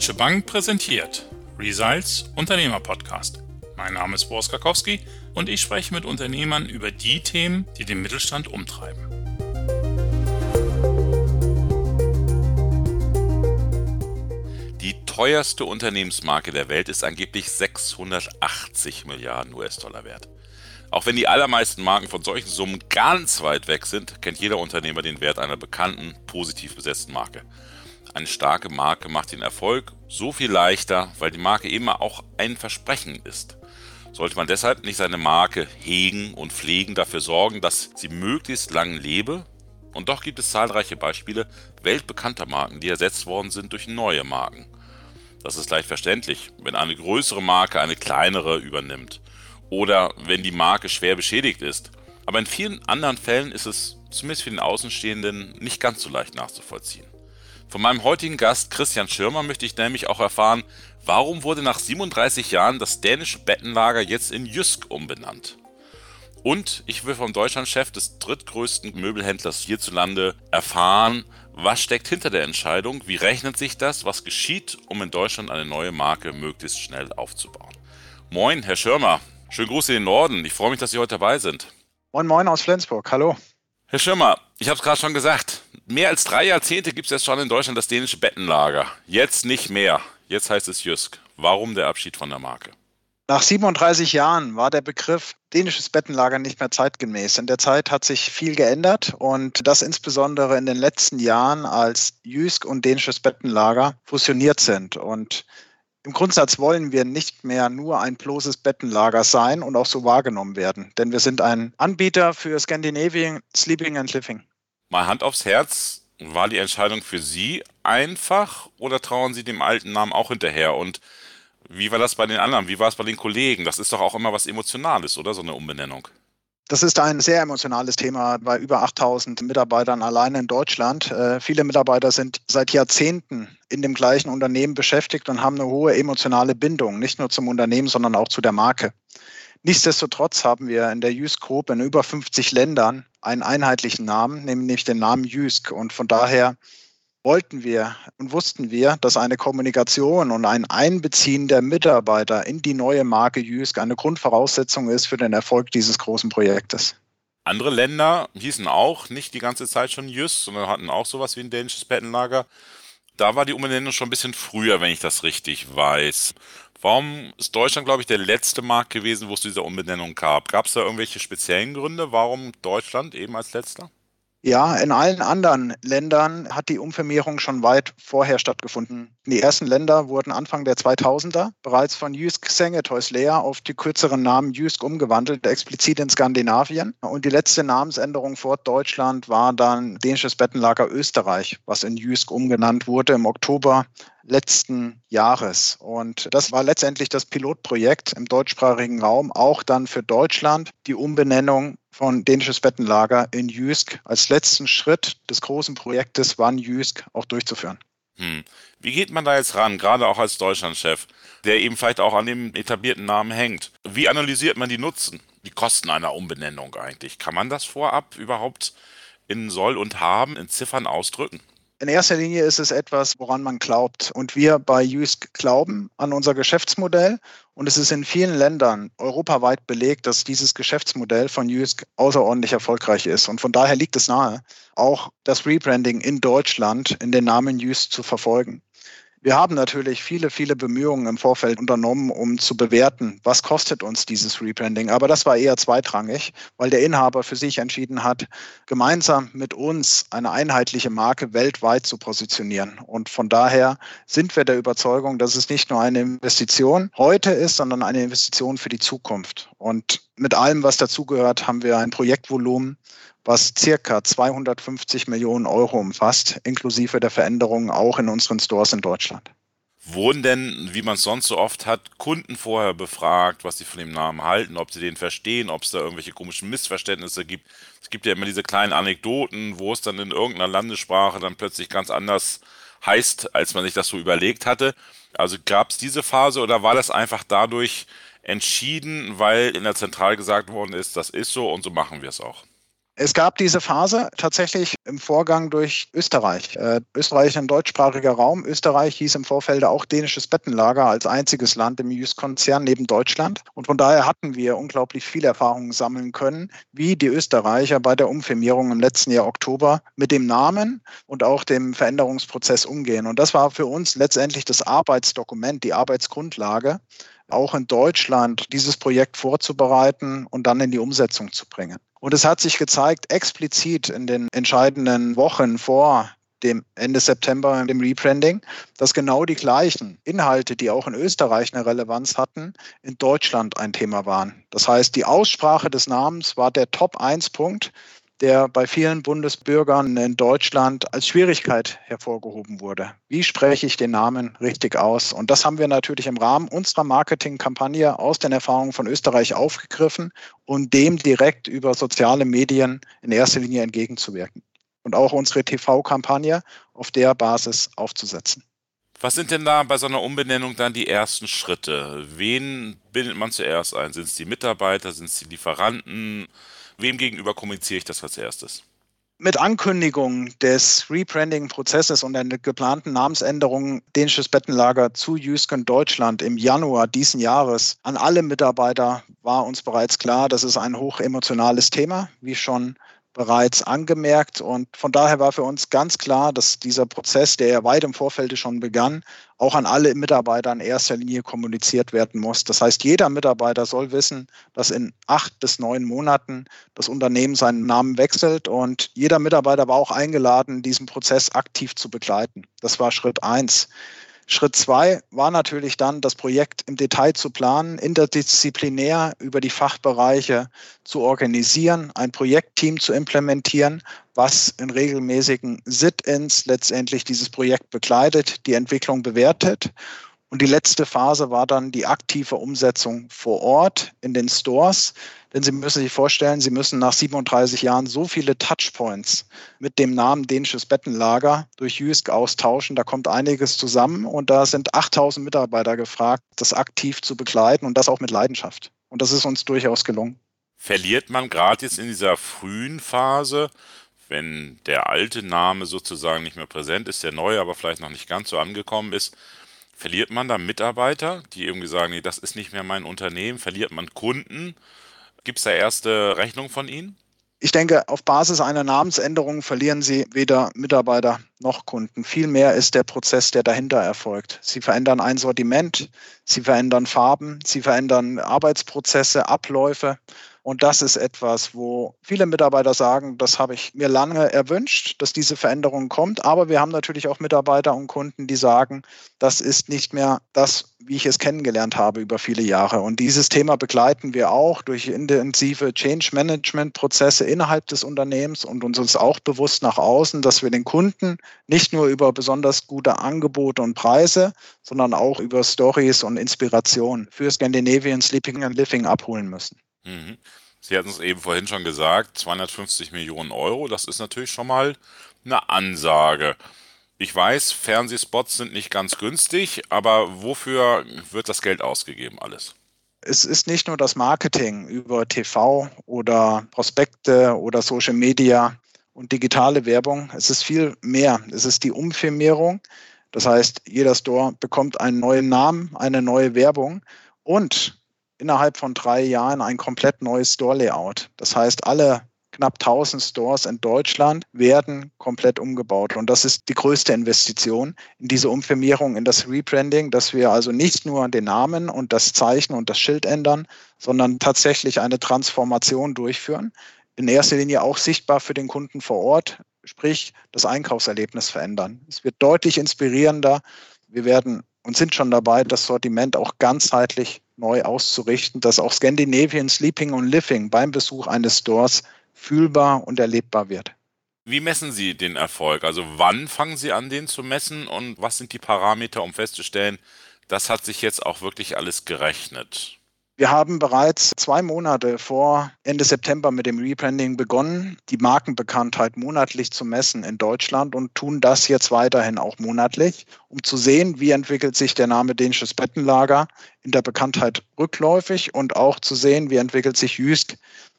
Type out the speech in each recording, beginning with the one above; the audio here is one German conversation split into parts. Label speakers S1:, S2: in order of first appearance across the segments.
S1: Deutsche Bank präsentiert Results Unternehmer-Podcast. Mein Name ist Boris Karkowski und ich spreche mit Unternehmern über die Themen, die den Mittelstand umtreiben.
S2: Die teuerste Unternehmensmarke der Welt ist angeblich 680 Milliarden US-Dollar wert. Auch wenn die allermeisten Marken von solchen Summen ganz weit weg sind, kennt jeder Unternehmer den Wert einer bekannten, positiv besetzten Marke. Eine starke Marke macht den Erfolg so viel leichter, weil die Marke immer auch ein Versprechen ist. Sollte man deshalb nicht seine Marke hegen und pflegen, dafür sorgen, dass sie möglichst lang lebe? Und doch gibt es zahlreiche Beispiele weltbekannter Marken, die ersetzt worden sind durch neue Marken. Das ist leicht verständlich, wenn eine größere Marke eine kleinere übernimmt oder wenn die Marke schwer beschädigt ist. Aber in vielen anderen Fällen ist es, zumindest für den Außenstehenden, nicht ganz so leicht nachzuvollziehen. Von meinem heutigen Gast Christian Schirmer möchte ich nämlich auch erfahren, warum wurde nach 37 Jahren das dänische Bettenlager jetzt in Jysk umbenannt? Und ich will vom Deutschlandchef des drittgrößten Möbelhändlers hierzulande erfahren, was steckt hinter der Entscheidung, wie rechnet sich das, was geschieht, um in Deutschland eine neue Marke möglichst schnell aufzubauen. Moin, Herr Schirmer, schönen Gruß in den Norden. Ich freue mich, dass Sie heute dabei sind.
S3: Moin, moin aus Flensburg. Hallo.
S2: Herr Schirmer, ich habe es gerade schon gesagt. Mehr als drei Jahrzehnte gibt es jetzt schon in Deutschland das dänische Bettenlager. Jetzt nicht mehr. Jetzt heißt es Jysk. Warum der Abschied von der Marke?
S3: Nach 37 Jahren war der Begriff dänisches Bettenlager nicht mehr zeitgemäß. In der Zeit hat sich viel geändert und das insbesondere in den letzten Jahren, als Jysk und dänisches Bettenlager fusioniert sind. Und im Grundsatz wollen wir nicht mehr nur ein bloßes Bettenlager sein und auch so wahrgenommen werden, denn wir sind ein Anbieter für Scandinavian Sleeping and Living.
S2: Mal Hand aufs Herz, war die Entscheidung für Sie einfach oder trauen Sie dem alten Namen auch hinterher? Und wie war das bei den anderen? Wie war es bei den Kollegen? Das ist doch auch immer was Emotionales, oder? So eine Umbenennung.
S3: Das ist ein sehr emotionales Thema bei über 8000 Mitarbeitern alleine in Deutschland. Äh, viele Mitarbeiter sind seit Jahrzehnten in dem gleichen Unternehmen beschäftigt und haben eine hohe emotionale Bindung, nicht nur zum Unternehmen, sondern auch zu der Marke. Nichtsdestotrotz haben wir in der Jysk Group in über 50 Ländern einen einheitlichen Namen, nämlich den Namen Jysk. Und von daher wollten wir und wussten wir, dass eine Kommunikation und ein Einbeziehen der Mitarbeiter in die neue Marke Jysk eine Grundvoraussetzung ist für den Erfolg dieses großen Projektes.
S2: Andere Länder hießen auch nicht die ganze Zeit schon Jysk, sondern hatten auch sowas wie ein dänisches Bettenlager. Da war die Umbenennung schon ein bisschen früher, wenn ich das richtig weiß. Warum ist Deutschland, glaube ich, der letzte Markt gewesen, wo es diese Umbenennung gab? Gab es da irgendwelche speziellen Gründe, warum Deutschland eben als letzter?
S3: Ja, in allen anderen Ländern hat die Umfirmierung schon weit vorher stattgefunden. Die ersten Länder wurden Anfang der 2000er bereits von Jysk Sengeteus auf die kürzeren Namen Jysk umgewandelt, explizit in Skandinavien. Und die letzte Namensänderung vor Deutschland war dann dänisches Bettenlager Österreich, was in Jysk umgenannt wurde im Oktober letzten Jahres. Und das war letztendlich das Pilotprojekt im deutschsprachigen Raum, auch dann für Deutschland die Umbenennung von dänisches Bettenlager in Jysk als letzten Schritt des großen Projektes One Jysk auch durchzuführen.
S2: Hm. Wie geht man da jetzt ran, gerade auch als Deutschlandchef, der eben vielleicht auch an dem etablierten Namen hängt? Wie analysiert man die Nutzen, die Kosten einer Umbenennung eigentlich? Kann man das vorab überhaupt in Soll und Haben in Ziffern ausdrücken?
S3: In erster Linie ist es etwas, woran man glaubt. Und wir bei Jysk glauben an unser Geschäftsmodell. Und es ist in vielen Ländern europaweit belegt, dass dieses Geschäftsmodell von Jysk außerordentlich erfolgreich ist. Und von daher liegt es nahe, auch das Rebranding in Deutschland in den Namen Jysk zu verfolgen. Wir haben natürlich viele, viele Bemühungen im Vorfeld unternommen, um zu bewerten, was kostet uns dieses Rebranding. Aber das war eher zweitrangig, weil der Inhaber für sich entschieden hat, gemeinsam mit uns eine einheitliche Marke weltweit zu positionieren. Und von daher sind wir der Überzeugung, dass es nicht nur eine Investition heute ist, sondern eine Investition für die Zukunft. Und mit allem, was dazugehört, haben wir ein Projektvolumen was circa 250 Millionen Euro umfasst, inklusive der Veränderungen auch in unseren Stores in Deutschland.
S2: Wurden denn, wie man es sonst so oft hat, Kunden vorher befragt, was sie von dem Namen halten, ob sie den verstehen, ob es da irgendwelche komischen Missverständnisse gibt? Es gibt ja immer diese kleinen Anekdoten, wo es dann in irgendeiner Landessprache dann plötzlich ganz anders heißt, als man sich das so überlegt hatte. Also gab es diese Phase oder war das einfach dadurch entschieden, weil in der Zentral gesagt worden ist, das ist so und so machen wir es auch?
S3: Es gab diese Phase tatsächlich im Vorgang durch Österreich. Äh, Österreich ein deutschsprachiger Raum. Österreich hieß im Vorfeld auch dänisches Bettenlager als einziges Land im JUS-Konzern neben Deutschland. Und von daher hatten wir unglaublich viel Erfahrungen sammeln können, wie die Österreicher bei der Umfirmierung im letzten Jahr Oktober mit dem Namen und auch dem Veränderungsprozess umgehen. Und das war für uns letztendlich das Arbeitsdokument, die Arbeitsgrundlage, auch in Deutschland dieses Projekt vorzubereiten und dann in die Umsetzung zu bringen. Und es hat sich gezeigt, explizit in den entscheidenden Wochen vor dem Ende September, dem Rebranding, dass genau die gleichen Inhalte, die auch in Österreich eine Relevanz hatten, in Deutschland ein Thema waren. Das heißt, die Aussprache des Namens war der Top-1-Punkt, der bei vielen Bundesbürgern in Deutschland als Schwierigkeit hervorgehoben wurde. Wie spreche ich den Namen richtig aus? Und das haben wir natürlich im Rahmen unserer Marketingkampagne aus den Erfahrungen von Österreich aufgegriffen und dem direkt über soziale Medien in erster Linie entgegenzuwirken. Und auch unsere TV-Kampagne auf der Basis aufzusetzen.
S2: Was sind denn da bei so einer Umbenennung dann die ersten Schritte? Wen bindet man zuerst ein? Sind es die Mitarbeiter? Sind es die Lieferanten? Wem gegenüber kommuniziere ich das als erstes?
S3: Mit Ankündigung des Rebranding-Prozesses und der geplanten Namensänderung Dänisches Bettenlager zu Jüsken Deutschland im Januar diesen Jahres an alle Mitarbeiter war uns bereits klar, das ist ein hochemotionales Thema, wie schon bereits angemerkt. Und von daher war für uns ganz klar, dass dieser Prozess, der ja weit im Vorfeld schon begann, auch an alle Mitarbeiter in erster Linie kommuniziert werden muss. Das heißt, jeder Mitarbeiter soll wissen, dass in acht bis neun Monaten das Unternehmen seinen Namen wechselt. Und jeder Mitarbeiter war auch eingeladen, diesen Prozess aktiv zu begleiten. Das war Schritt eins. Schritt zwei war natürlich dann, das Projekt im Detail zu planen, interdisziplinär über die Fachbereiche zu organisieren, ein Projektteam zu implementieren, was in regelmäßigen Sit-ins letztendlich dieses Projekt begleitet, die Entwicklung bewertet und die letzte Phase war dann die aktive Umsetzung vor Ort in den Stores. Denn Sie müssen sich vorstellen, Sie müssen nach 37 Jahren so viele Touchpoints mit dem Namen Dänisches Bettenlager durch Jysk austauschen. Da kommt einiges zusammen und da sind 8000 Mitarbeiter gefragt, das aktiv zu begleiten und das auch mit Leidenschaft. Und das ist uns durchaus gelungen.
S2: Verliert man gerade jetzt in dieser frühen Phase, wenn der alte Name sozusagen nicht mehr präsent ist, der neue aber vielleicht noch nicht ganz so angekommen ist, Verliert man da Mitarbeiter, die irgendwie sagen, nee, das ist nicht mehr mein Unternehmen? Verliert man Kunden? Gibt es da erste Rechnung von Ihnen?
S3: Ich denke, auf Basis einer Namensänderung verlieren Sie weder Mitarbeiter noch Kunden. Vielmehr ist der Prozess, der dahinter erfolgt. Sie verändern ein Sortiment, Sie verändern Farben, Sie verändern Arbeitsprozesse, Abläufe. Und das ist etwas, wo viele Mitarbeiter sagen, das habe ich mir lange erwünscht, dass diese Veränderung kommt. Aber wir haben natürlich auch Mitarbeiter und Kunden, die sagen, das ist nicht mehr das, wie ich es kennengelernt habe über viele Jahre. Und dieses Thema begleiten wir auch durch intensive Change Management Prozesse innerhalb des Unternehmens und uns ist auch bewusst nach außen, dass wir den Kunden nicht nur über besonders gute Angebote und Preise, sondern auch über Stories und Inspiration für Scandinavian Sleeping and Living abholen müssen.
S2: Mhm. Sie hatten es eben vorhin schon gesagt, 250 Millionen Euro, das ist natürlich schon mal eine Ansage. Ich weiß, Fernsehspots sind nicht ganz günstig, aber wofür wird das Geld ausgegeben alles?
S3: Es ist nicht nur das Marketing über TV oder Prospekte oder Social Media und digitale Werbung. Es ist viel mehr. Es ist die Umfirmierung. Das heißt, jeder Store bekommt einen neuen Namen, eine neue Werbung und innerhalb von drei Jahren ein komplett neues Store-Layout. Das heißt, alle knapp 1000 Stores in Deutschland werden komplett umgebaut. Und das ist die größte Investition in diese Umfirmierung, in das Rebranding, dass wir also nicht nur den Namen und das Zeichen und das Schild ändern, sondern tatsächlich eine Transformation durchführen. In erster Linie auch sichtbar für den Kunden vor Ort, sprich das Einkaufserlebnis verändern. Es wird deutlich inspirierender. Wir werden und sind schon dabei, das Sortiment auch ganzheitlich neu auszurichten, dass auch Scandinavian Sleeping und Living beim Besuch eines Stores fühlbar und erlebbar wird.
S2: Wie messen Sie den Erfolg? Also wann fangen Sie an, den zu messen und was sind die Parameter, um festzustellen, das hat sich jetzt auch wirklich alles gerechnet?
S3: Wir haben bereits zwei Monate vor Ende September mit dem Rebranding begonnen, die Markenbekanntheit monatlich zu messen in Deutschland und tun das jetzt weiterhin auch monatlich, um zu sehen, wie entwickelt sich der Name Dänisches Bettenlager in der Bekanntheit rückläufig und auch zu sehen, wie entwickelt sich Jüsk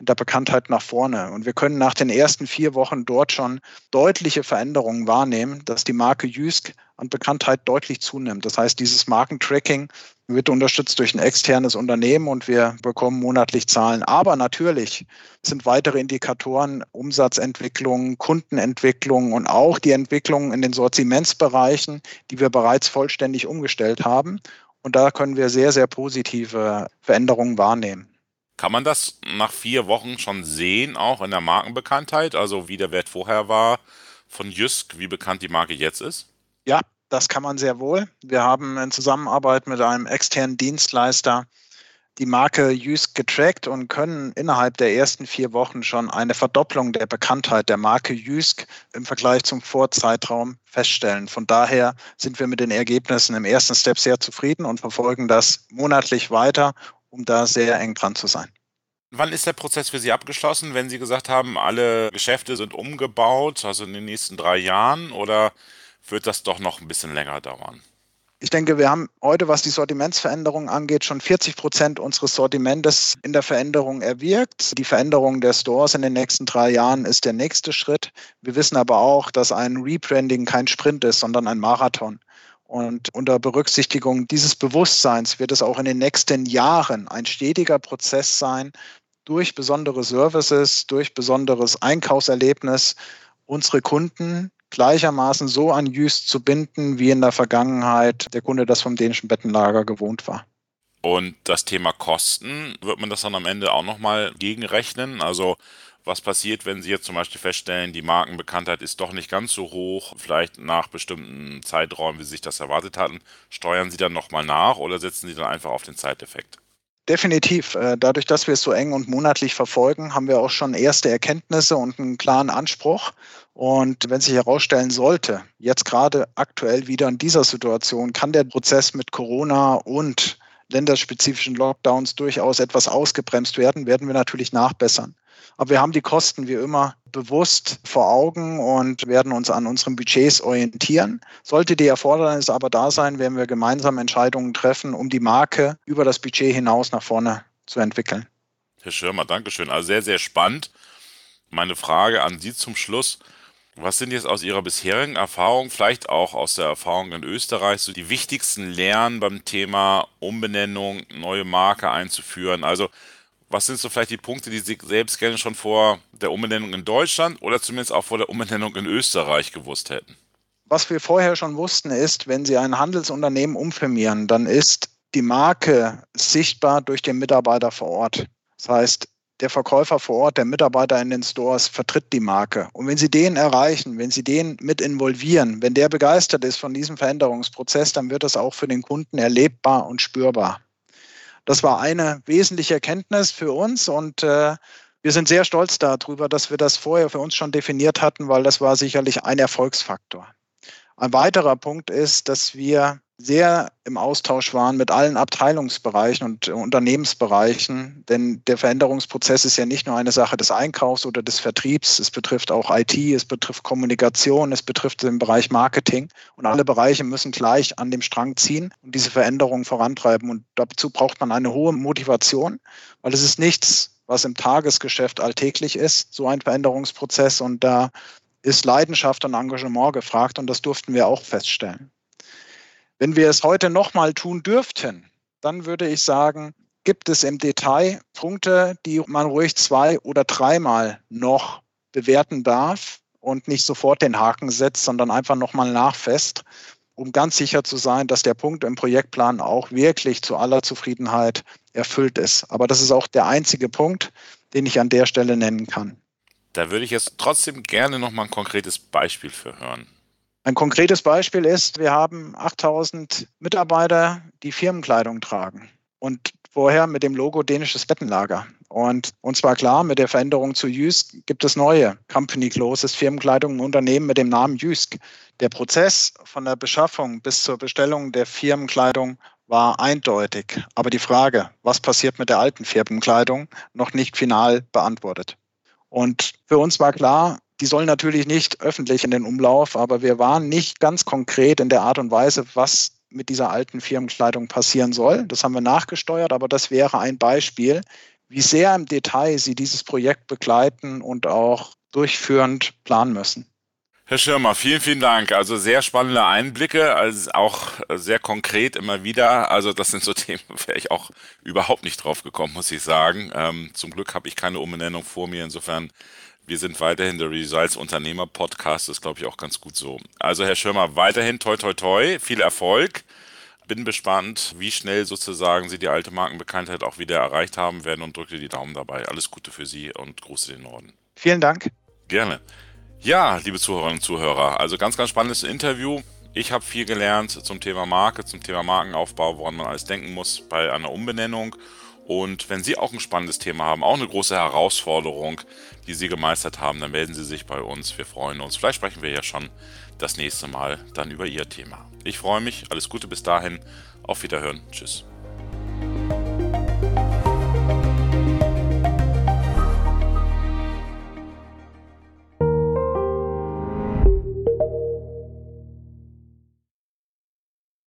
S3: in der Bekanntheit nach vorne. Und wir können nach den ersten vier Wochen dort schon deutliche Veränderungen wahrnehmen, dass die Marke Jysk an Bekanntheit deutlich zunimmt. Das heißt, dieses Markentracking wird unterstützt durch ein externes Unternehmen und wir bekommen monatlich Zahlen. Aber natürlich sind weitere Indikatoren Umsatzentwicklung, Kundenentwicklung und auch die Entwicklung in den Sortimentsbereichen, die wir bereits vollständig umgestellt haben. Und da können wir sehr, sehr positive Veränderungen wahrnehmen.
S2: Kann man das nach vier Wochen schon sehen, auch in der Markenbekanntheit, also wie der Wert vorher war von Jysk, wie bekannt die Marke jetzt ist?
S3: Ja, das kann man sehr wohl. Wir haben in Zusammenarbeit mit einem externen Dienstleister die Marke Jysk getrackt und können innerhalb der ersten vier Wochen schon eine Verdopplung der Bekanntheit der Marke Jysk im Vergleich zum Vorzeitraum feststellen. Von daher sind wir mit den Ergebnissen im ersten Step sehr zufrieden und verfolgen das monatlich weiter, um da sehr eng dran zu sein.
S2: Wann ist der Prozess für Sie abgeschlossen, wenn Sie gesagt haben, alle Geschäfte sind umgebaut, also in den nächsten drei Jahren, oder wird das doch noch ein bisschen länger dauern?
S3: Ich denke, wir haben heute, was die Sortimentsveränderung angeht, schon 40 Prozent unseres Sortimentes in der Veränderung erwirkt. Die Veränderung der Stores in den nächsten drei Jahren ist der nächste Schritt. Wir wissen aber auch, dass ein Rebranding kein Sprint ist, sondern ein Marathon. Und unter Berücksichtigung dieses Bewusstseins wird es auch in den nächsten Jahren ein stetiger Prozess sein, durch besondere Services, durch besonderes Einkaufserlebnis unsere Kunden gleichermaßen so an Jüst zu binden, wie in der Vergangenheit der Kunde das vom dänischen Bettenlager gewohnt war.
S2: Und das Thema Kosten, wird man das dann am Ende auch nochmal gegenrechnen? Also was passiert, wenn Sie jetzt zum Beispiel feststellen, die Markenbekanntheit ist doch nicht ganz so hoch, vielleicht nach bestimmten Zeiträumen, wie Sie sich das erwartet hatten, steuern Sie dann nochmal nach oder setzen Sie dann einfach auf den Zeiteffekt?
S3: Definitiv. Äh, dadurch, dass wir es so eng und monatlich verfolgen, haben wir auch schon erste Erkenntnisse und einen klaren Anspruch. Und wenn sich herausstellen sollte, jetzt gerade aktuell wieder in dieser Situation, kann der Prozess mit Corona und länderspezifischen Lockdowns durchaus etwas ausgebremst werden, werden wir natürlich nachbessern. Aber wir haben die Kosten wie immer bewusst vor Augen und werden uns an unseren Budgets orientieren. Sollte die Erfordernis aber da sein, werden wir gemeinsam Entscheidungen treffen, um die Marke über das Budget hinaus nach vorne zu entwickeln.
S2: Herr Schirmer, Dankeschön. Also sehr, sehr spannend. Meine Frage an Sie zum Schluss. Was sind jetzt aus Ihrer bisherigen Erfahrung, vielleicht auch aus der Erfahrung in Österreich, so die wichtigsten Lernen beim Thema Umbenennung, neue Marke einzuführen? Also, was sind so vielleicht die Punkte, die Sie selbst gerne schon vor der Umbenennung in Deutschland oder zumindest auch vor der Umbenennung in Österreich gewusst hätten?
S3: Was wir vorher schon wussten, ist, wenn Sie ein Handelsunternehmen umfirmieren, dann ist die Marke sichtbar durch den Mitarbeiter vor Ort. Das heißt, der Verkäufer vor Ort, der Mitarbeiter in den Stores vertritt die Marke. Und wenn Sie den erreichen, wenn Sie den mit involvieren, wenn der begeistert ist von diesem Veränderungsprozess, dann wird das auch für den Kunden erlebbar und spürbar. Das war eine wesentliche Erkenntnis für uns und äh, wir sind sehr stolz darüber, dass wir das vorher für uns schon definiert hatten, weil das war sicherlich ein Erfolgsfaktor. Ein weiterer Punkt ist, dass wir sehr im Austausch waren mit allen Abteilungsbereichen und Unternehmensbereichen, denn der Veränderungsprozess ist ja nicht nur eine Sache des Einkaufs oder des Vertriebs, es betrifft auch IT, es betrifft Kommunikation, es betrifft den Bereich Marketing und alle Bereiche müssen gleich an dem Strang ziehen und diese Veränderungen vorantreiben. Und dazu braucht man eine hohe Motivation, weil es ist nichts, was im Tagesgeschäft alltäglich ist, so ein Veränderungsprozess. Und da ist Leidenschaft und Engagement gefragt und das durften wir auch feststellen. Wenn wir es heute nochmal tun dürften, dann würde ich sagen, gibt es im Detail Punkte, die man ruhig zwei oder dreimal noch bewerten darf und nicht sofort den Haken setzt, sondern einfach nochmal nachfest, um ganz sicher zu sein, dass der Punkt im Projektplan auch wirklich zu aller Zufriedenheit erfüllt ist. Aber das ist auch der einzige Punkt, den ich an der Stelle nennen kann.
S2: Da würde ich jetzt trotzdem gerne noch mal ein konkretes Beispiel für hören.
S3: Ein konkretes Beispiel ist, wir haben 8000 Mitarbeiter, die Firmenkleidung tragen und vorher mit dem Logo dänisches Bettenlager. Und uns war klar, mit der Veränderung zu Jysk gibt es neue Company Closes Firmenkleidung im Unternehmen mit dem Namen Jysk. Der Prozess von der Beschaffung bis zur Bestellung der Firmenkleidung war eindeutig. Aber die Frage, was passiert mit der alten Firmenkleidung, noch nicht final beantwortet. Und für uns war klar, die sollen natürlich nicht öffentlich in den Umlauf, aber wir waren nicht ganz konkret in der Art und Weise, was mit dieser alten Firmenkleidung passieren soll. Das haben wir nachgesteuert, aber das wäre ein Beispiel, wie sehr im Detail Sie dieses Projekt begleiten und auch durchführend planen müssen.
S2: Herr Schirmer, vielen, vielen Dank. Also sehr spannende Einblicke, also auch sehr konkret immer wieder. Also das sind so Themen, wäre ich auch überhaupt nicht drauf gekommen, muss ich sagen. Ähm, zum Glück habe ich keine Umbenennung vor mir. Insofern, wir sind weiterhin der Results Unternehmer Podcast. Das glaube ich auch ganz gut so. Also Herr Schirmer, weiterhin toi toi toi, viel Erfolg. Bin gespannt, wie schnell sozusagen Sie die alte Markenbekanntheit auch wieder erreicht haben werden und drücke die Daumen dabei. Alles Gute für Sie und Gruße den Norden.
S3: Vielen Dank.
S2: Gerne. Ja, liebe Zuhörerinnen und Zuhörer, also ganz, ganz spannendes Interview. Ich habe viel gelernt zum Thema Marke, zum Thema Markenaufbau, woran man alles denken muss bei einer Umbenennung. Und wenn Sie auch ein spannendes Thema haben, auch eine große Herausforderung, die Sie gemeistert haben, dann melden Sie sich bei uns. Wir freuen uns. Vielleicht sprechen wir ja schon das nächste Mal dann über Ihr Thema. Ich freue mich. Alles Gute bis dahin. Auf Wiederhören. Tschüss.